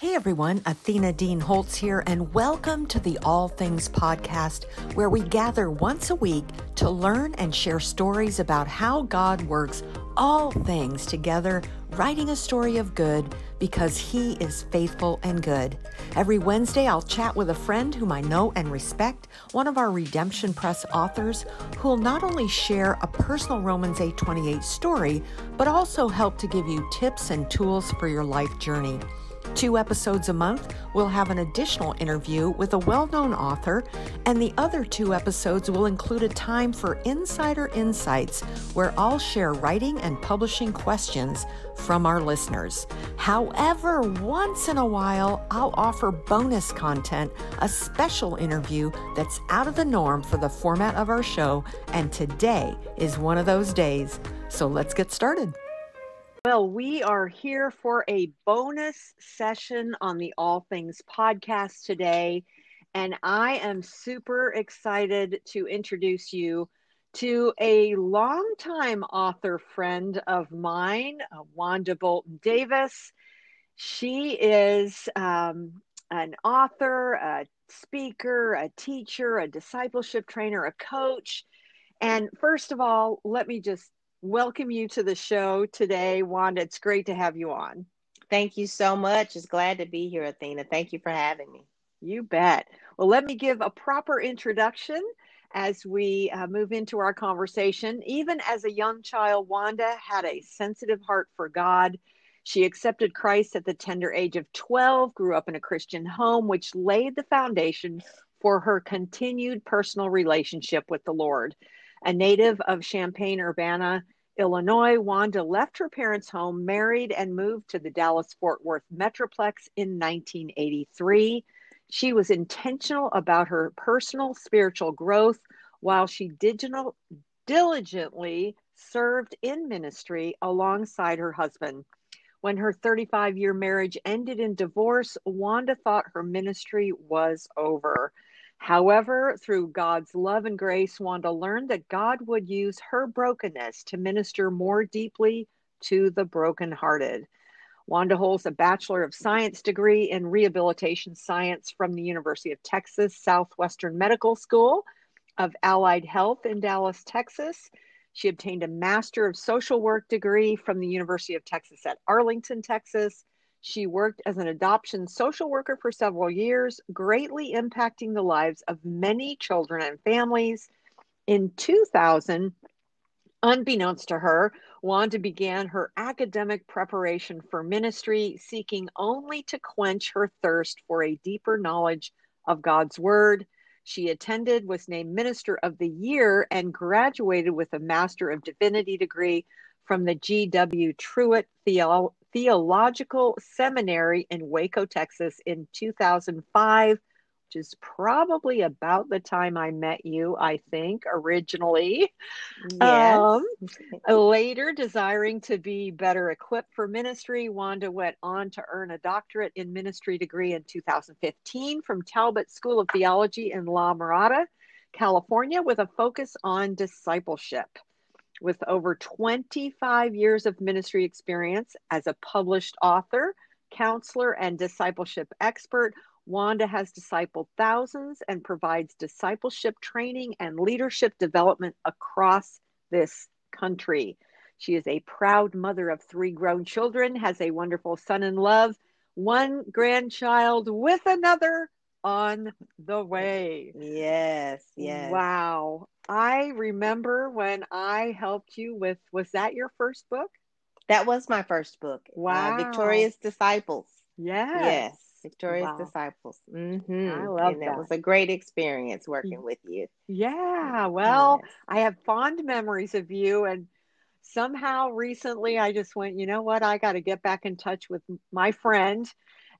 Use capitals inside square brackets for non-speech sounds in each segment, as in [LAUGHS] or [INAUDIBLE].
Hey everyone, Athena Dean Holtz here, and welcome to the All Things Podcast, where we gather once a week to learn and share stories about how God works all things together, writing a story of good because He is faithful and good. Every Wednesday, I'll chat with a friend whom I know and respect, one of our Redemption Press authors, who will not only share a personal Romans 8:28 story, but also help to give you tips and tools for your life journey. Two episodes a month, we'll have an additional interview with a well known author, and the other two episodes will include a time for insider insights where I'll share writing and publishing questions from our listeners. However, once in a while, I'll offer bonus content, a special interview that's out of the norm for the format of our show, and today is one of those days. So let's get started. Well, we are here for a bonus session on the All Things podcast today. And I am super excited to introduce you to a longtime author friend of mine, uh, Wanda Bolton Davis. She is um, an author, a speaker, a teacher, a discipleship trainer, a coach. And first of all, let me just welcome you to the show today, Wanda. It's great to have you on. Thank you so much. It's glad to be here, Athena. Thank you for having me. You bet. Well, let me give a proper introduction as we uh, move into our conversation. Even as a young child, Wanda had a sensitive heart for God. She accepted Christ at the tender age of 12, grew up in a Christian home, which laid the foundation for her continued personal relationship with the Lord. A native of Champaign, Urbana, Illinois, Wanda left her parents' home, married, and moved to the Dallas Fort Worth Metroplex in 1983. She was intentional about her personal spiritual growth while she digital, diligently served in ministry alongside her husband. When her 35 year marriage ended in divorce, Wanda thought her ministry was over. However, through God's love and grace, Wanda learned that God would use her brokenness to minister more deeply to the brokenhearted. Wanda holds a Bachelor of Science degree in Rehabilitation Science from the University of Texas Southwestern Medical School of Allied Health in Dallas, Texas. She obtained a Master of Social Work degree from the University of Texas at Arlington, Texas, she worked as an adoption social worker for several years, greatly impacting the lives of many children and families. In 2000, unbeknownst to her, Wanda began her academic preparation for ministry, seeking only to quench her thirst for a deeper knowledge of God's Word. She attended, was named Minister of the Year, and graduated with a Master of Divinity degree from the G.W. Truett Theolo- Theological Seminary in Waco, Texas in 2005, which is probably about the time I met you, I think, originally. Yes. Um, later, desiring to be better equipped for ministry, Wanda went on to earn a doctorate in ministry degree in 2015 from Talbot School of Theology in La Mirada, California, with a focus on discipleship with over 25 years of ministry experience as a published author, counselor, and discipleship expert. Wanda has discipled thousands and provides discipleship training and leadership development across this country. She is a proud mother of three grown children, has a wonderful son in love, one grandchild with another on the way. Yes, yes. Wow. I remember when I helped you with, was that your first book? That was my first book. Uh, wow. Uh, Victorious Disciples. Yes. Yes. Victorious wow. Disciples. Mm-hmm. I love and that. It was a great experience working with you. Yeah. Well, yes. I have fond memories of you. And somehow recently I just went, you know what? I got to get back in touch with my friend.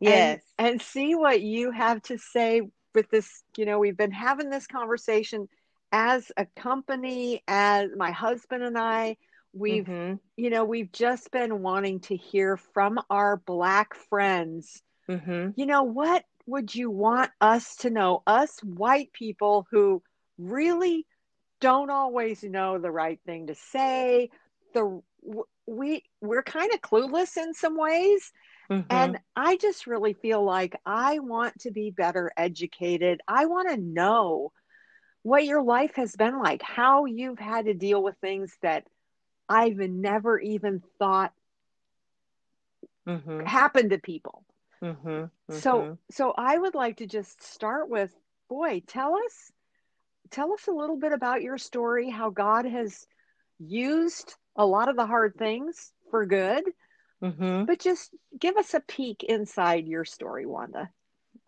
Yes. And, and see what you have to say with this. You know, we've been having this conversation as a company, as my husband and I, we've, mm-hmm. you know, we've just been wanting to hear from our Black friends. Mm-hmm. You know, what would you want us to know, us white people who really don't always know the right thing to say? The we we're kind of clueless in some ways Mm-hmm. And I just really feel like I want to be better educated. I want to know what your life has been like, how you've had to deal with things that I've never even thought mm-hmm. happened to people. Mm-hmm. Mm-hmm. So, so I would like to just start with, boy, tell us, tell us a little bit about your story, how God has used a lot of the hard things for good. Mm-hmm. But just give us a peek inside your story, Wanda.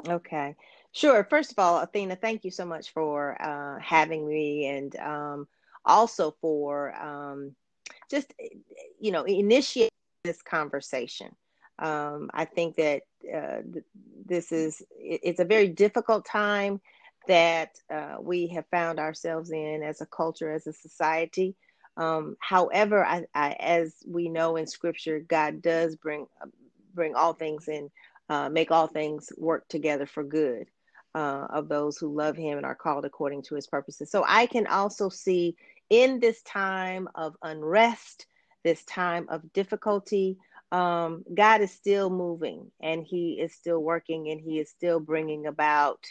Okay. Sure. First of all, Athena, thank you so much for uh, having me and um, also for um, just, you know, initiating this conversation. Um, I think that uh, this is, it's a very difficult time that uh, we have found ourselves in as a culture, as a society. Um, however, I, I, as we know in Scripture, God does bring bring all things in, uh, make all things work together for good uh, of those who love Him and are called according to His purposes. So I can also see in this time of unrest, this time of difficulty, um, God is still moving and He is still working and He is still bringing about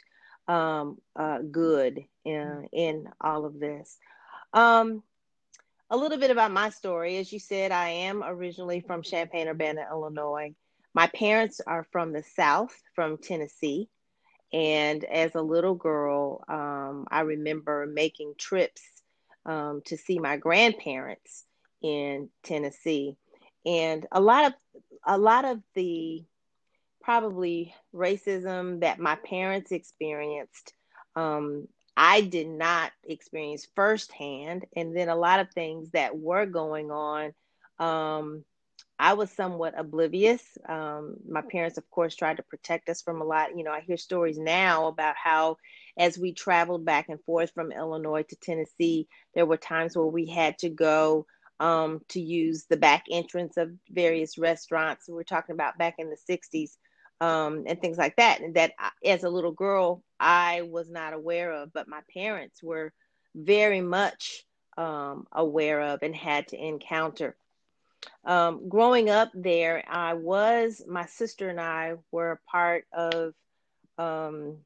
um, uh, good in, in all of this. Um, a little bit about my story. As you said, I am originally from Champaign Urbana, Illinois. My parents are from the South, from Tennessee. And as a little girl, um, I remember making trips um, to see my grandparents in Tennessee. And a lot of a lot of the probably racism that my parents experienced um, I did not experience firsthand. And then a lot of things that were going on, um, I was somewhat oblivious. Um, my parents, of course, tried to protect us from a lot. You know, I hear stories now about how, as we traveled back and forth from Illinois to Tennessee, there were times where we had to go um, to use the back entrance of various restaurants. We're talking about back in the 60s um, and things like that. And that as a little girl, I was not aware of, but my parents were very much um, aware of and had to encounter. Um, growing up there, I was, my sister and I were a part of um,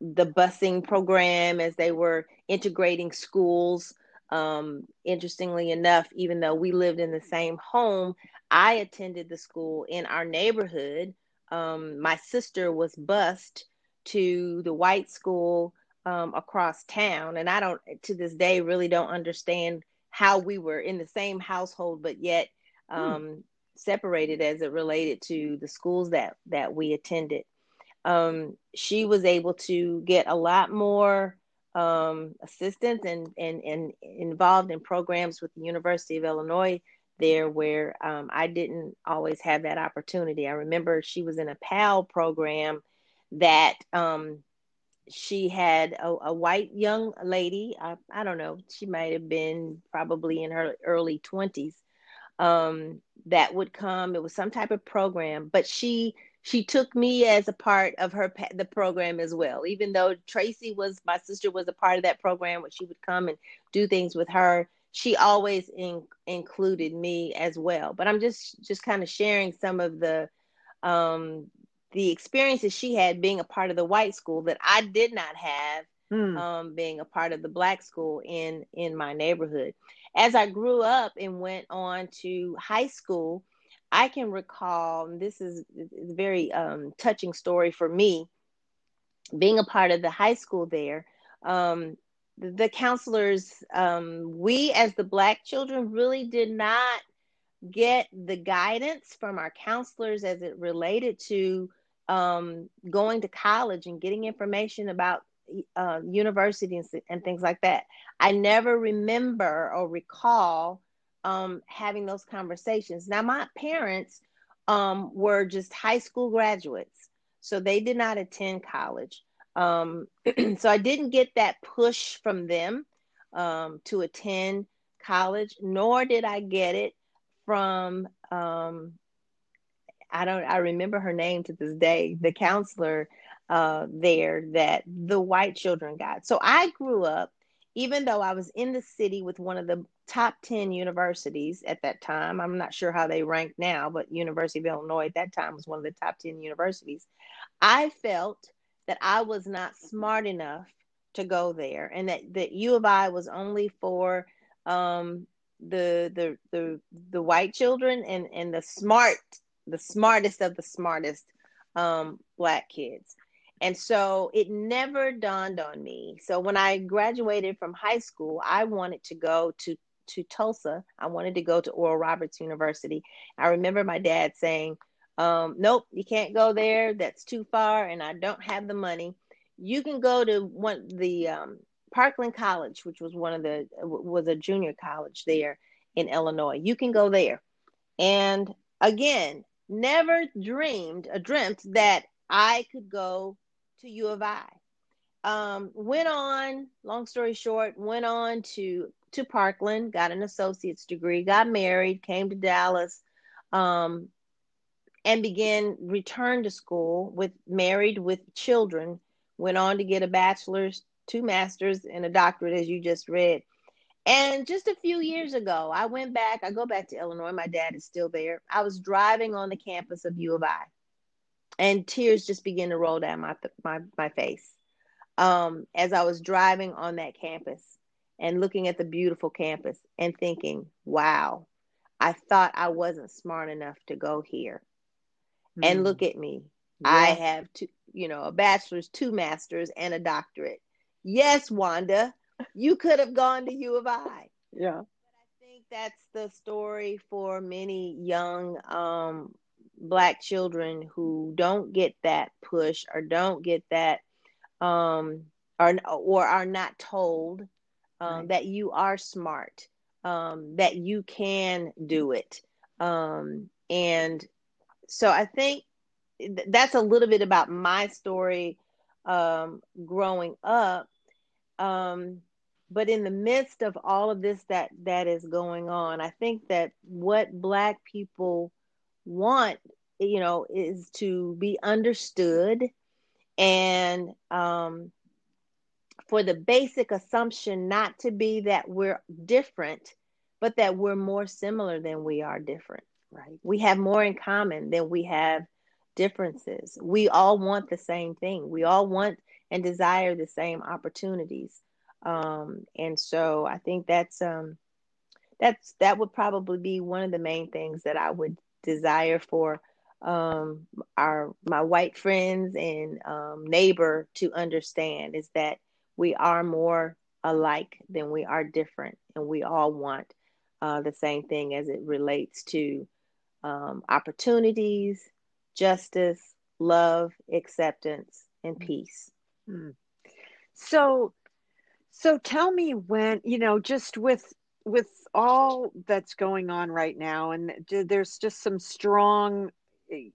the busing program as they were integrating schools. Um, interestingly enough, even though we lived in the same home, I attended the school in our neighborhood um, my sister was bused to the white school um, across town. And I don't, to this day, really don't understand how we were in the same household, but yet hmm. um, hmm. separated as it related to the schools that, that we attended. Um, she was able to get a lot more um, assistance and, and, and involved in programs with the University of Illinois there where um, I didn't always have that opportunity. I remember she was in a PAL program that um, she had a, a, white young lady. I, I, don't know, she might have been probably in her early 20s um, that would come. It was some type of program, but she she took me as a part of her the program as well. Even though Tracy was my sister was a part of that program, where she would come and do things with her she always in, included me as well. But I'm just just kind of sharing some of the um, the experiences she had being a part of the white school that I did not have hmm. um, being a part of the black school in in my neighborhood. As I grew up and went on to high school, I can recall this is a very um, touching story for me. Being a part of the high school there, um, the counselors, um, we as the Black children really did not get the guidance from our counselors as it related to um, going to college and getting information about uh, universities and things like that. I never remember or recall um, having those conversations. Now, my parents um, were just high school graduates, so they did not attend college. Um, [CLEARS THROAT] so I didn't get that push from them um, to attend college, nor did I get it from um, I don't I remember her name to this day, the counselor uh, there that the white children got. So I grew up even though I was in the city with one of the top 10 universities at that time, I'm not sure how they rank now, but University of Illinois at that time was one of the top 10 universities. I felt that I was not smart enough to go there and that, that U of I was only for um, the the the the white children and and the smart the smartest of the smartest um, black kids. And so it never dawned on me. So when I graduated from high school, I wanted to go to to Tulsa. I wanted to go to Oral Roberts University. I remember my dad saying, um, "Nope, you can't go there. That's too far, and I don't have the money. You can go to one the um, Parkland College, which was one of the was a junior college there in Illinois. You can go there." And again, never dreamed, a dreamt that I could go to U of I. Um, went on, long story short, went on to to Parkland, got an associate's degree, got married, came to Dallas, um, and began returned to school with married with children. Went on to get a bachelor's, two masters, and a doctorate, as you just read. And just a few years ago, I went back. I go back to Illinois. My dad is still there. I was driving on the campus of U of I, and tears just began to roll down my my my face um, as I was driving on that campus and looking at the beautiful campus and thinking, "Wow, I thought I wasn't smart enough to go here." And look at me. Yeah. I have two, you know, a bachelor's, two masters, and a doctorate. Yes, Wanda, you could have gone to U of I. Yeah. But I think that's the story for many young um, black children who don't get that push or don't get that um, or or are not told um, right. that you are smart, um, that you can do it, um, and so I think that's a little bit about my story um, growing up. Um, but in the midst of all of this that that is going on i think that what black people want you know is to be understood and um, for the basic assumption not to be that we're different but that we're more similar than we are different right. We have more in common than we have differences. We all want the same thing. We all want and desire the same opportunities. Um, and so I think that's um, that's that would probably be one of the main things that I would desire for um, our my white friends and um, neighbor to understand is that we are more alike than we are different, and we all want uh, the same thing as it relates to um, opportunities, justice, love, acceptance, and peace. Mm. So so tell me when, you know, just with with all that's going on right now and there's just some strong eh,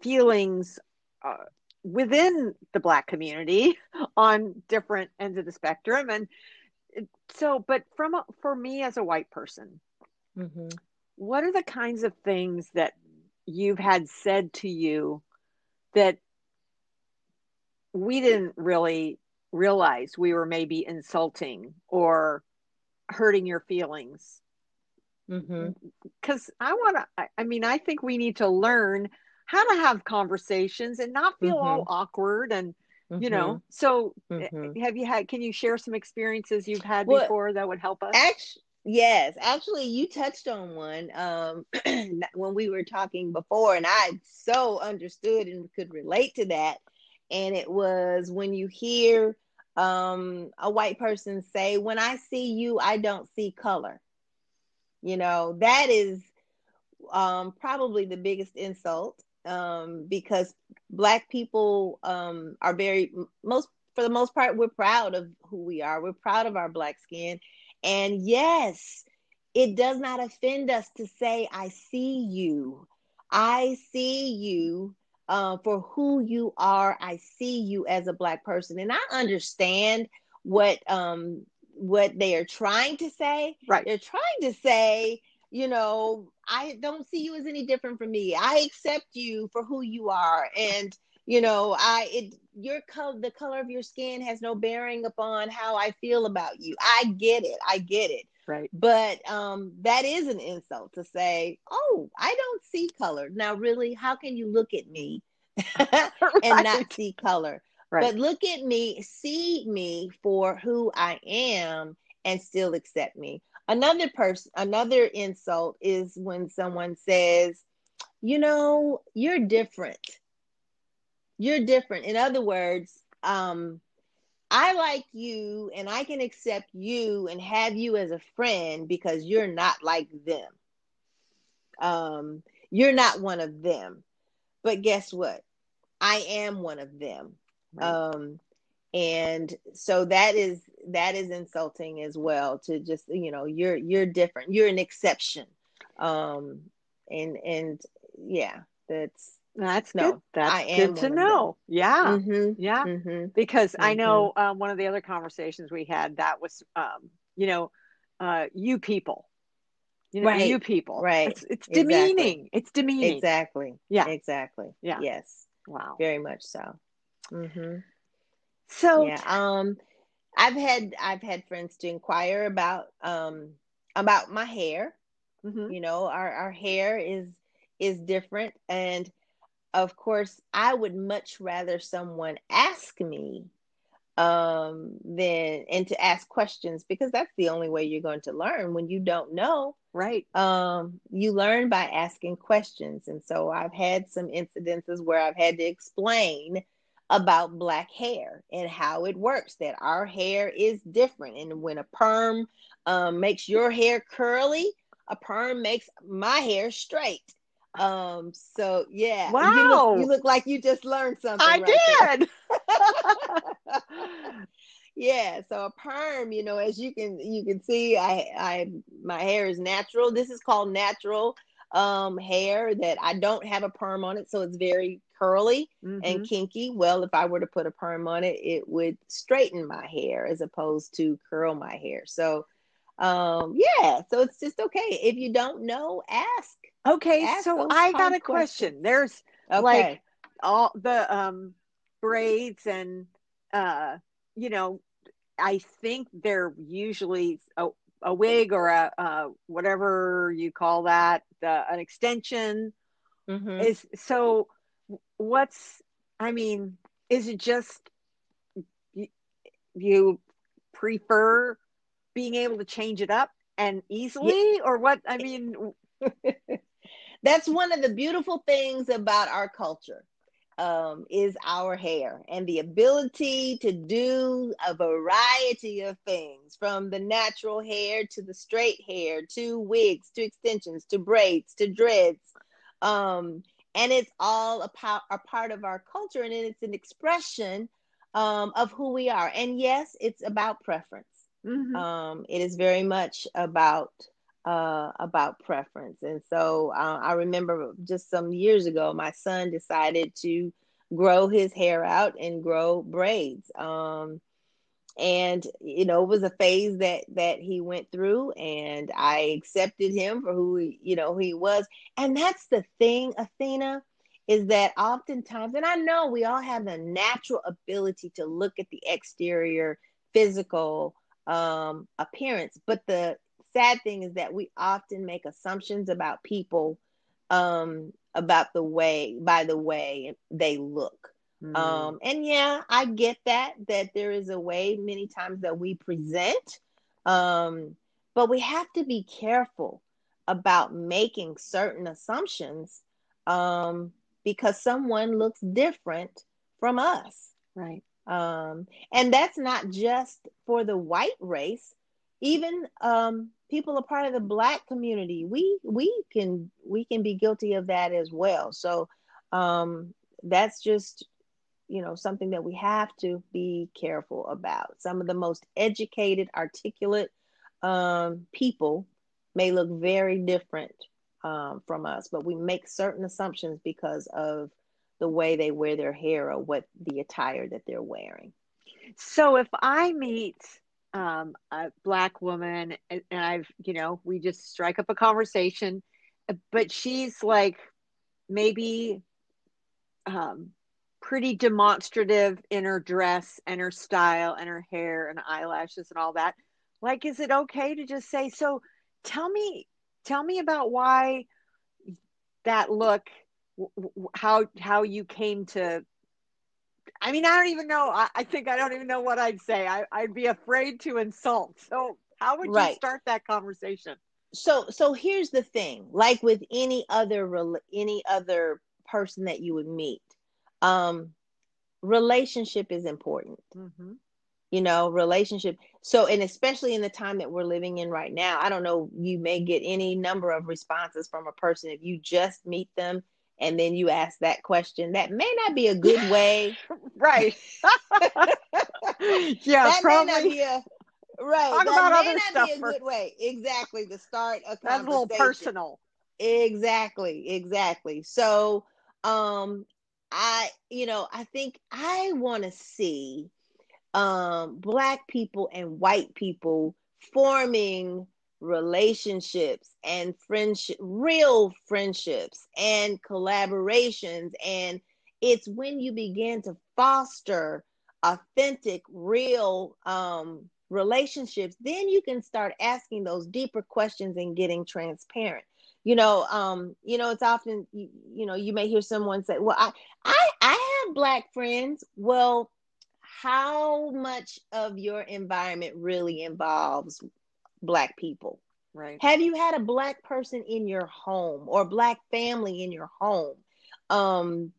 feelings uh, within the black community [LAUGHS] on different ends of the spectrum and so but from a, for me as a white person mm-hmm. What are the kinds of things that you've had said to you that we didn't really realize we were maybe insulting or hurting your feelings because mm-hmm. i want to i mean i think we need to learn how to have conversations and not feel mm-hmm. all awkward and mm-hmm. you know so eh, mm-hmm. have you had can you share some experiences you've had well, before that would help us actually yes actually you touched on one um [CLEARS THROAT] when we were talking before and i so understood and could relate to that and it was when you hear um, a white person say, When I see you, I don't see color. You know, that is um, probably the biggest insult um, because Black people um, are very, most, for the most part, we're proud of who we are. We're proud of our Black skin. And yes, it does not offend us to say, I see you. I see you uh, for who you are. I see you as a black person, and I understand what um, what they are trying to say. Right, they're trying to say, you know, I don't see you as any different from me. I accept you for who you are, and you know i it your color the color of your skin has no bearing upon how i feel about you. I get it. I get it. Right. But um that is an insult to say oh i don't see color. Now really how can you look at me [LAUGHS] and right. not see color? Right. but look at me see me for who i am and still accept me. Another person another insult is when someone says you know you're different you're different. In other words, um, I like you and I can accept you and have you as a friend because you're not like them. Um, you're not one of them. But guess what? I am one of them. Right. Um, and so that is that is insulting as well to just you know you're you're different you're an exception um and and yeah that's that's no, good. That's good to know. Yeah. Mm-hmm. Yeah. Mm-hmm. Because mm-hmm. I know um, one of the other conversations we had that was, um, you know, uh, you people. You know, right. you people. Right. It's, it's demeaning. Exactly. It's demeaning. Exactly. Yeah. Exactly. Yeah. Yes. Wow. Very much so. Mm-hmm. So yeah. Um, I've had I've had friends to inquire about um about my hair. Mm-hmm. You know, our our hair is is different and of course, I would much rather someone ask me um than and to ask questions because that's the only way you're going to learn when you don't know. Right. Um you learn by asking questions. And so i've had some incidences where i've had to explain about black hair and how it works that our hair is different. And when a perm um, makes your hair curly a perm makes my hair straight um, so yeah. Wow. You look, you look like you just learned something. I right did. [LAUGHS] [LAUGHS] yeah. So a perm, you know, as you can you can see, I I my hair is natural. This is called natural um hair that I don't have a perm on it, so it's very curly mm-hmm. and kinky. Well, if I were to put a perm on it, it would straighten my hair as opposed to curl my hair. So um yeah, so it's just okay. If you don't know, ask Okay, Ask so I got a questions. question. There's okay. like all the um braids and uh you know, I think they're usually a, a wig or a uh, whatever you call that, the, an extension. Mm-hmm. Is so what's I mean, is it just you, you prefer being able to change it up and easily yeah. or what? I mean [LAUGHS] that's one of the beautiful things about our culture um, is our hair and the ability to do a variety of things from the natural hair to the straight hair to wigs to extensions to braids to dreads. Um, and it's all a, po- a part of our culture and it's an expression um, of who we are. And yes it's about preference mm-hmm. Um, it is very much about uh, about preference. And so uh, I remember just some years ago, my son decided to grow his hair out and grow braids. Um, and you know, it was a phase that that he went through, and I accepted him for who he, you know he was. And that's the thing, Athena, is that oftentimes, and I know we all have the natural ability to look at the exterior physical um appearance but the sad thing is that we often make assumptions about people um, about the way by the way they look. Mm. Um, and yeah, I get that that there is a way many times that we present, um, but we have to be careful about making certain assumptions um, because someone looks different from us. Right. Um, and that's not just for the white race, even um, people are part of the black community we we can we can be guilty of that as well. So um that's just you know something that we have to be careful about. Some of the most educated articulate um people may look very different um, from us but we make certain assumptions because of the way they wear their hair or what the attire that they're wearing so if i meet um, a black woman, and, I've, you know, we just strike up a conversation, but she's like maybe um, pretty demonstrative in her dress and her style and her hair and eyelashes and all that. Like, is it okay to just say, so tell me, tell me about why that look, how, how you came to, I mean, I don't even know. I, I think I don't even know what I'd say. I, I'd be afraid to insult. So how would right. you start that conversation? So, so here's the thing, like with any other, any other person that you would meet, um relationship is important mm-hmm. you know relationship so and especially in the time that we're living in right now i don't know you may get any number of responses from a person if you just meet them and then you ask that question that may not be a good [LAUGHS] way. Right. [LAUGHS] Yeah that probably may not be a right Talk that about may other not stuff be a for... good way. Exactly to start a that's a little personal. Exactly exactly. So um I, you know, I think I want to see um, Black people and white people forming relationships and friendship, real friendships and collaborations. And it's when you begin to foster authentic, real um, relationships, then you can start asking those deeper questions and getting transparent you know um you know it's often you, you know you may hear someone say well i i i have black friends well how much of your environment really involves black people. Right. Have you had a black person in your home or black family in your home? Um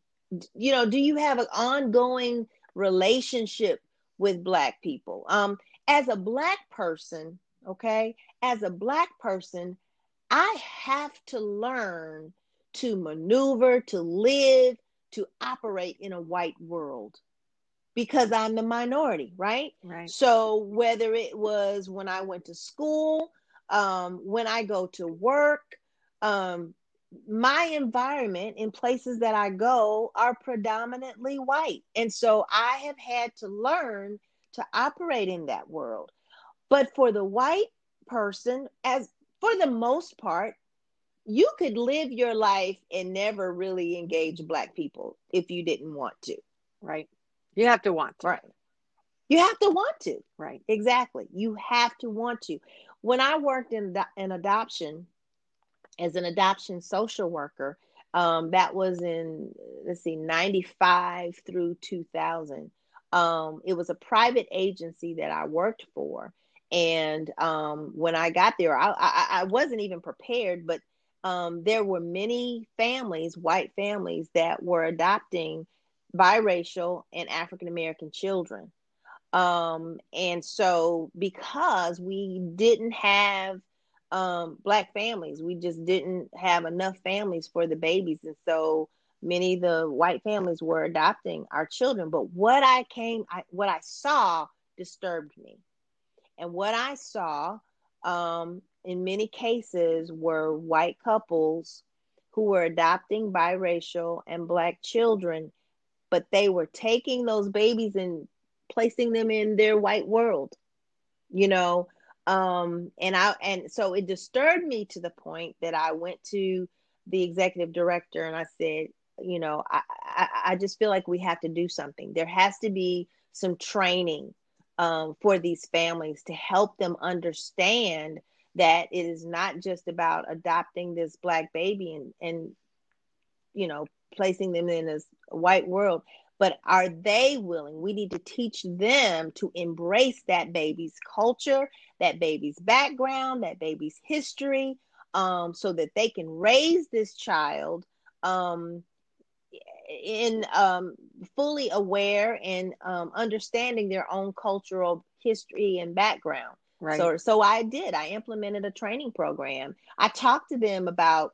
you know do you have an ongoing relationship with black people? Um as a black person okay as a black person I have to learn to maneuver, to live, to operate in a white world because I'm the minority, right? Right. So whether it was when I went to school, um, when I go to work, um, my environment in places that I go are predominantly white. And so I have had to learn to operate in that world. But for the white person, as for the most part, you could live your life and never really engage black people if you didn't want to. Right. You have to want to. Right. You have to want to. Right. Exactly. You have to want to. When I worked in in adoption as an adoption social worker, um, that was in let's see, ninety five through two thousand. Um, it was a private agency that I worked for, and um, when I got there, I, I, I wasn't even prepared, but um, there were many families, white families, that were adopting biracial and African American children. Um, and so, because we didn't have um, black families, we just didn't have enough families for the babies. And so, many of the white families were adopting our children. But what I came, I, what I saw disturbed me. And what I saw um, in many cases were white couples who were adopting biracial and black children, but they were taking those babies and placing them in their white world, you know. Um, and I and so it disturbed me to the point that I went to the executive director and I said, you know, I, I, I just feel like we have to do something. There has to be some training um, for these families to help them understand that it is not just about adopting this black baby and, and you know placing them in this white world but are they willing we need to teach them to embrace that baby's culture that baby's background that baby's history um, so that they can raise this child um, in um, fully aware and um, understanding their own cultural history and background. Right. So, so I did. I implemented a training program. I talked to them about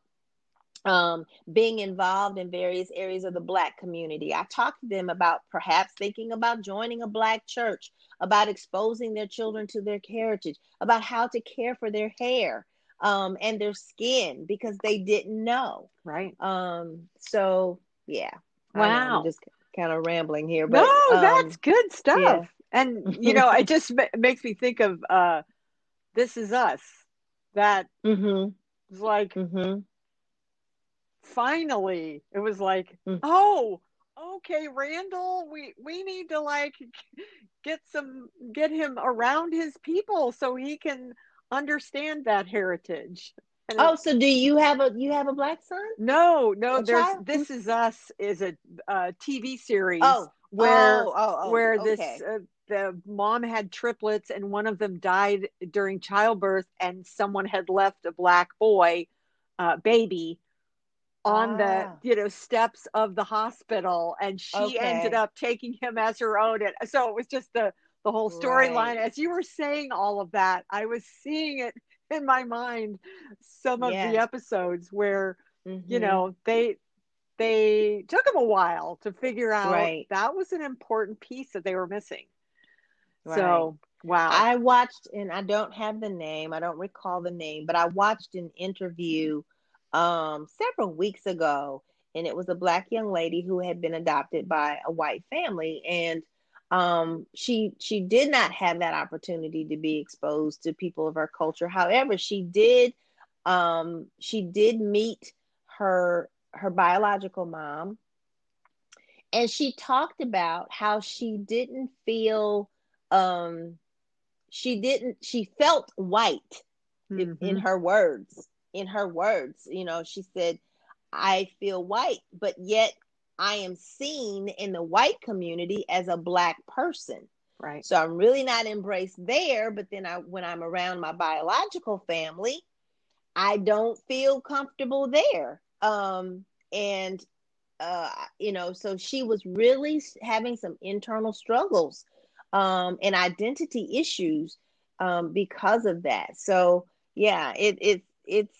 um, being involved in various areas of the Black community. I talked to them about perhaps thinking about joining a Black church, about exposing their children to their heritage, about how to care for their hair um, and their skin because they didn't know. Right. Um, so yeah. Wow. I'm just kind of rambling here, but no, um, that's good stuff. Yeah. And [LAUGHS] you know, it just makes me think of uh, "This Is Us." That mm-hmm. like mm-hmm. Finally, it was like, mm. oh, okay, Randall, we we need to like get some get him around his people so he can understand that heritage. And oh, so do you have a you have a black son? No, no. A there's child? this is us is a, a TV series. Oh, where oh, oh, oh, where okay. this uh, the mom had triplets and one of them died during childbirth and someone had left a black boy uh, baby on ah. the you know steps of the hospital and she okay. ended up taking him as her own and so it was just the the whole storyline right. as you were saying all of that i was seeing it [LAUGHS] in my mind some of the episodes where mm-hmm. you know they they took them a while to figure out right. that was an important piece that they were missing right. so wow i watched and i don't have the name i don't recall the name but i watched an interview um, several weeks ago, and it was a black young lady who had been adopted by a white family, and um, she she did not have that opportunity to be exposed to people of her culture. However, she did um, she did meet her her biological mom, and she talked about how she didn't feel um, she didn't she felt white mm-hmm. in, in her words in her words. You know, she said, I feel white, but yet I am seen in the white community as a black person. Right. So I'm really not embraced there, but then I when I'm around my biological family, I don't feel comfortable there. Um and uh you know, so she was really having some internal struggles um and identity issues um because of that. So yeah, it it it's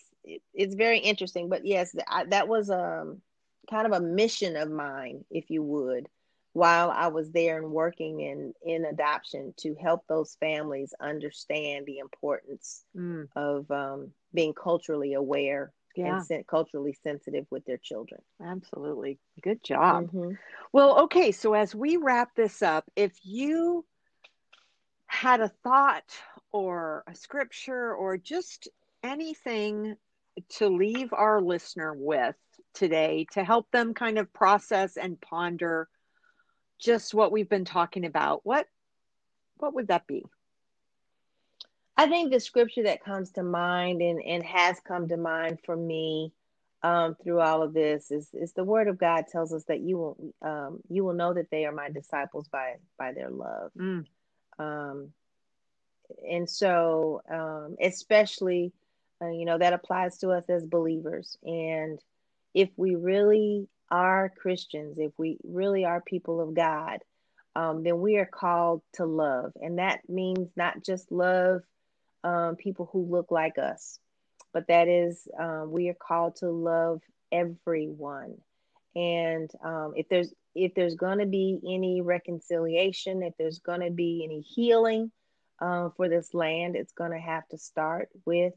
it's very interesting. But yes, I, that was um kind of a mission of mine, if you would, while I was there and working in in adoption to help those families understand the importance mm. of um, being culturally aware yeah. and sen- culturally sensitive with their children. Absolutely. Good job. Mm-hmm. Well, okay. So as we wrap this up, if you had a thought or a scripture or just anything to leave our listener with today to help them kind of process and ponder just what we've been talking about what what would that be i think the scripture that comes to mind and, and has come to mind for me um, through all of this is, is the word of god tells us that you will um, you will know that they are my disciples by by their love mm. um, and so um, especially uh, you know, that applies to us as believers. And if we really are Christians, if we really are people of God, um, then we are called to love. And that means not just love um, people who look like us, but that is, um, we are called to love everyone. And um, if there's if there's going to be any reconciliation, if there's going to be any healing uh, for this land, it's going to have to start with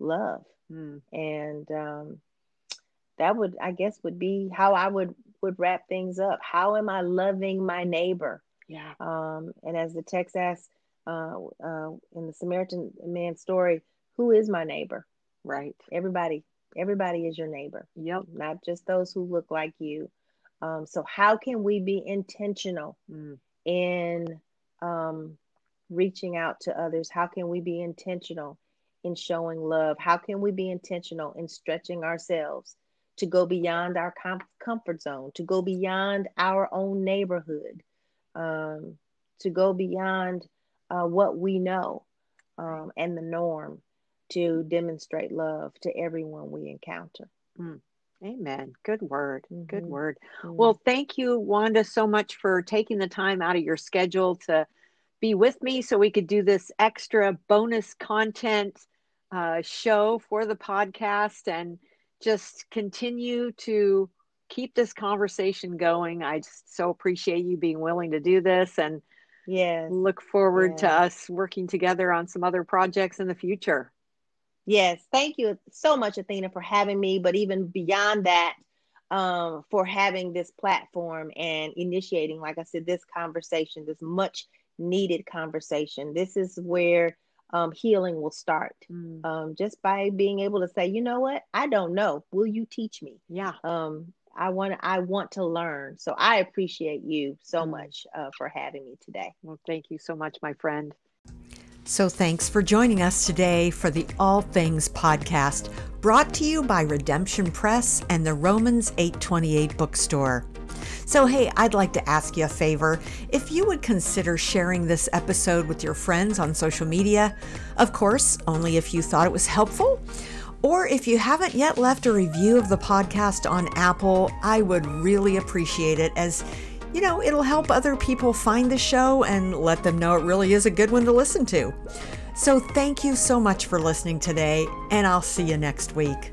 love. Mm. And um, that would, I guess, would be how I would would wrap things up. How am I loving my neighbor? Yeah. Um, and as the text asks uh, uh, in the Samaritan man story, who is my neighbor? Right. Everybody. Everybody is your neighbor. Yep. Not just those who look like you. Um, so how can we be intentional mm. in um, reaching out to others? How can we be intentional in showing love? How can we be intentional in stretching ourselves to go beyond our com- comfort zone, to go beyond our own neighborhood, um, to go beyond uh, what we know um, and the norm to demonstrate love to everyone we encounter? Mm. Amen. Good word. Mm-hmm. Good word. Mm-hmm. Well, thank you, Wanda, so much for taking the time out of your schedule to be with me so we could do this extra bonus content uh, show for the podcast and just continue to keep this conversation going. I just so appreciate you being willing to do this and yeah, look forward yes. to us working together on some other projects in the future. Yes, thank you so much, Athena, for having me. But even beyond that, um, for having this platform and initiating, like I said, this conversation, this much needed conversation. This is where um, healing will start mm. um, just by being able to say, you know what, I don't know. Will you teach me? Yeah. Um, I want I want to learn. So I appreciate you so mm. much uh, for having me today. Well, thank you so much, my friend. So thanks for joining us today for the All Things podcast, brought to you by Redemption Press and the Romans 828 bookstore. So, hey, I'd like to ask you a favor. If you would consider sharing this episode with your friends on social media, of course, only if you thought it was helpful. Or if you haven't yet left a review of the podcast on Apple, I would really appreciate it as you know, it'll help other people find the show and let them know it really is a good one to listen to. So, thank you so much for listening today, and I'll see you next week.